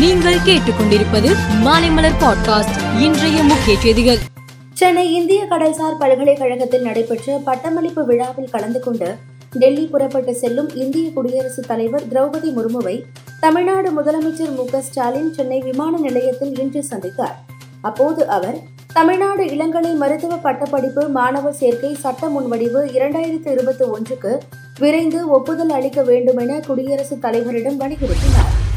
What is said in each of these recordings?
நீங்கள் கேட்டுக்கொண்டிருப்பது மாலைமலர் பாட்காஸ்ட் இன்றைய முக்கிய செய்திகள். சென்னை இந்திய கடல்சார் பல்கலைக்கழகத்தில் நடைபெற்ற பட்டமளிப்பு விழாவில் கலந்து கொண்டு டெல்லி புறப்பட்டு செல்லும் இந்திய குடியரசுத் தலைவர் திரௌபதி முர்முவை தமிழ்நாடு முதலமைச்சர் மு ஸ்டாலின் சென்னை விமான நிலையத்தில் இன்று சந்தித்தார். அப்போது அவர் தமிழ்நாடு இளங்கலை மருத்துவ பட்டப்படிப்பு மாணவர் சேர்க்கை சட்ட முன்வடிவு இரண்டாயிரத்து இருபத்தி ஒன்றுக்கு விரைந்து ஒப்புதல் அளிக்க வேண்டும் என குடியரசுத் தலைவரிடம் வலியுறுத்தினார்.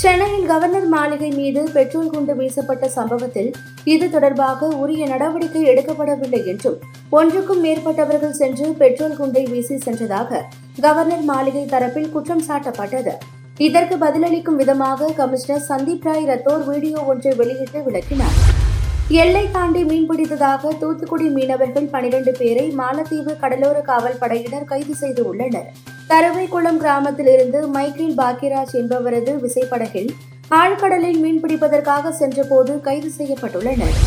சென்னையில் கவர்னர் மாளிகை மீது பெட்ரோல் குண்டு வீசப்பட்ட சம்பவத்தில் இது தொடர்பாக உரிய நடவடிக்கை எடுக்கப்படவில்லை என்றும் ஒன்றுக்கும் மேற்பட்டவர்கள் சென்று பெட்ரோல் குண்டை வீசி சென்றதாக கவர்னர் மாளிகை தரப்பில் குற்றம் சாட்டப்பட்டது. இதற்கு பதிலளிக்கும் விதமாக கமிஷனர் சந்தீப் ராய் ரத்தோர் வீடியோ ஒன்றை வெளியிட்டு விளக்கினார். எல்லை தாண்டி மீன்பிடித்ததாக தூத்துக்குடி மீனவர்கள் பனிரெண்டு பேரை மாலத்தீவு கடலோர காவல் படையினர் கைது செய்து உள்ளனர். தருவைக்குளம் கிராமத்திலிருந்து மைக்கேல் பாக்கியராஜ் என்பவரது விசைப்படகில் ஆழ்கடலில் மீன்பிடிப்பதற்காக சென்றபோது கைது செய்யப்பட்டுள்ளனர்.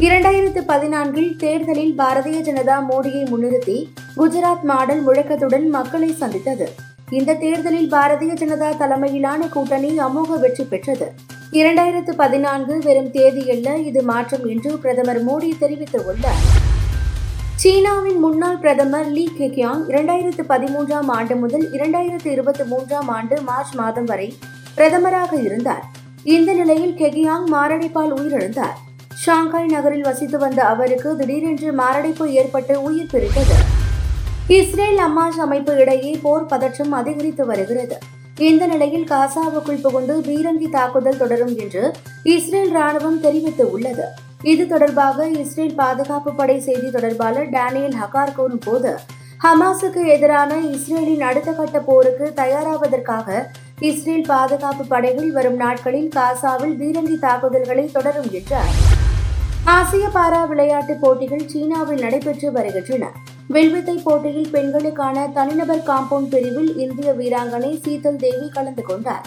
இரண்டாயிரத்து பதினான்கில் தேர்தலில் பாரதிய ஜனதா மோடியை முன்னிறுத்தி குஜராத் மாடல் முழக்கத்துடன் மக்களை சந்தித்தது. இந்த தேர்தலில் பாரதிய ஜனதா தலைமையிலான கூட்டணி அமோக வெற்றி பெற்றது. இரண்டாயிரத்து பதினான்கு வெறும் தேதியல்ல இது மாற்றம் என்று பிரதமர் மோடி தெரிவித்துள்ளார். சீனாவின் முன்னாள் பிரதமர் லீ கெக்யாங் இரண்டாயிரத்து பதிமூன்றாம் ஆண்டு முதல் இரண்டாயிரத்து இருபத்தி மூன்றாம் ஆண்டு மார்ச் மாதம் வரை பிரதமராக இருந்தார். இந்த நிலையில் கெகியாங் மாரடைப்பால் உயிரிழந்தார். ஷாங்காய் நகரில் வசித்து வந்த அவருக்கு திடீரென்று மாரடைப்பு ஏற்பட்டு உயிர் பிரித்தது. இஸ்ரேல் அம்மாஸ் அமைப்பு இடையே போர் பதற்றம் அதிகரித்து வருகிறது. இந்த நிலையில் காசாவுக்குள் புகுந்து பீரங்கி தாக்குதல் தொடரும் என்று இஸ்ரேல் ராணுவம் தெரிவித்து உள்ளது இது தொடர்பாக இஸ்ரேல் பாதுகாப்பு படை செய்தி தொடர்பாளர் டேனியல் ஹகார் கூறும் போது ஹமாஸுக்கு எதிரான இஸ்ரேலின் அடுத்த கட்ட போருக்கு தயாராவதற்காக இஸ்ரேல் பாதுகாப்பு படைகள் வரும் நாட்களில் காசாவில் பீரங்கி தாக்குதல்களை தொடரும் என்றார். ஆசிய பாரா விளையாட்டுப் போட்டிகள் சீனாவில் நடைபெற்று வருகின்றன. வில்வித்தை போட்டியில் பெண்களுக்கான தனிநபர் காம்பவுண்ட் பிரிவில் இந்திய வீராங்கனை சீதல் தேவி கலந்து கொண்டார்.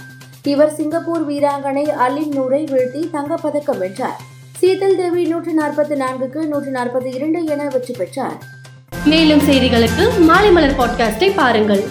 இவர் சிங்கப்பூர் வீராங்கனை அலின் நூரை வீழ்த்தி தங்கப்பதக்கம் வென்றார். சீதல் தேவி நூற்று நாற்பத்தி நான்குக்கு நூற்று நாற்பத்தி இரண்டு என வெற்றி பெற்றார். மேலும் செய்திகளுக்கு மாலை மலர் பாட்காஸ்டை பாருங்கள்.